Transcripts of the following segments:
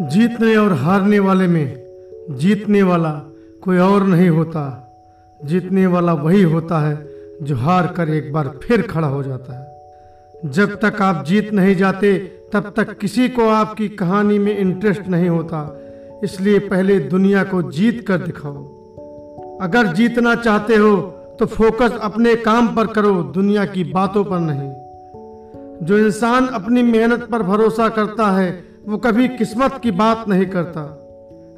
जीतने और हारने वाले में जीतने वाला कोई और नहीं होता। जीतने वाला वही होता है जो हार कर एक बार फिर खड़ा हो जाता है। जब तक आप जीत नहीं जाते, तब तक किसी को आपकी कहानी में इंटरेस्ट नहीं होता। इसलिए पहले दुनिया को जीत कर दिखाओ। अगर जीतना चाहते हो तो फोकस अपने काम पर करो, दुनिया की बातों पर नहीं। जो इंसान अपनी मेहनत पर भरोसा करता है वो कभी किस्मत की बात नहीं करता।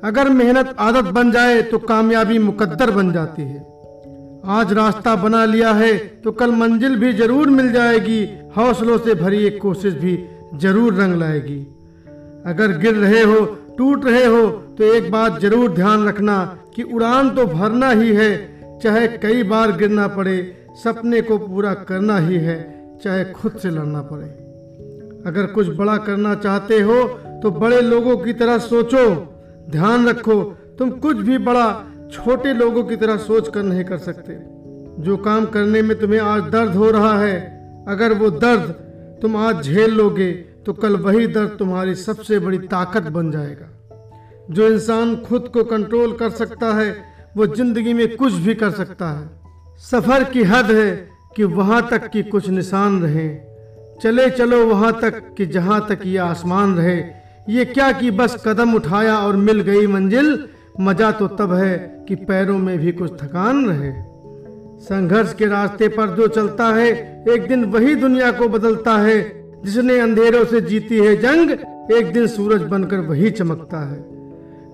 अगर मेहनत आदत बन जाए तो कामयाबी मुकद्दर बन जाती है। आज रास्ता बना लिया है तो कल मंजिल भी ज़रूर मिल जाएगी, हौसलों से भरी एक कोशिश भी ज़रूर रंग लाएगी। अगर गिर रहे हो, टूट रहे हो तो एक बात ज़रूर ध्यान रखना कि उड़ान तो भरना ही है, चाहे कई बार गिरना पड़े, सपने को पूरा करना ही है, चाहे खुद से लड़ना पड़े। अगर कुछ बड़ा करना चाहते हो तो बड़े लोगों की तरह सोचो, ध्यान रखो, तुम कुछ भी बड़ा, छोटे लोगों की तरह सोच कर नहीं कर सकते। जो काम करने में तुम्हें आज दर्द हो रहा है, अगर वो दर्द तुम आज झेल लोगे तो कल वही दर्द तुम्हारी सबसे बड़ी ताकत बन जाएगा। जो इंसान खुद को कंट्रोल कर सकता है, वो ज़िंदगी में कुछ भी कर सकता है। सफ़र की हद है कि वहाँ तक की कुछ निशान रहे। चले चलो वहाँ तक कि जहाँ तक ये आसमान रहे ये क्या कि बस कदम उठाया और मिल गई मंजिल? मज़ा तो तब है कि पैरों में भी कुछ थकान रहे। संघर्ष के रास्ते पर जो चलता है, एक दिन वही दुनिया को बदलता है, जिसने अंधेरों से जीती है जंग, एक दिन सूरज बनकर वही चमकता है।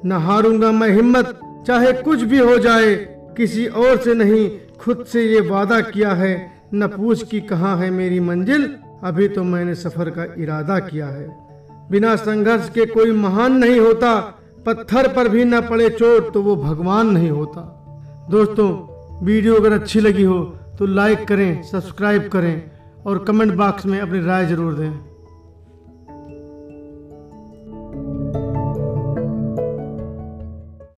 न हारूँगा मैं हिम्मत, चाहे कुछ भी हो जाए, किसी और से नहीं, खुद से ये वादा किया है, न पूछ की कहाँ है मेरी मंजिल, अभी तो मैंने सफ़र का इरादा किया है। बिना संघर्ष के कोई महान नहीं होता, पत्थर पर भी न पड़े चोट तो वो भगवान नहीं होता। दोस्तों, वीडियो अगर अच्छी लगी हो तो लाइक करें सब्सक्राइब करें और कमेंट बॉक्स में अपनी राय ज़रूर दें।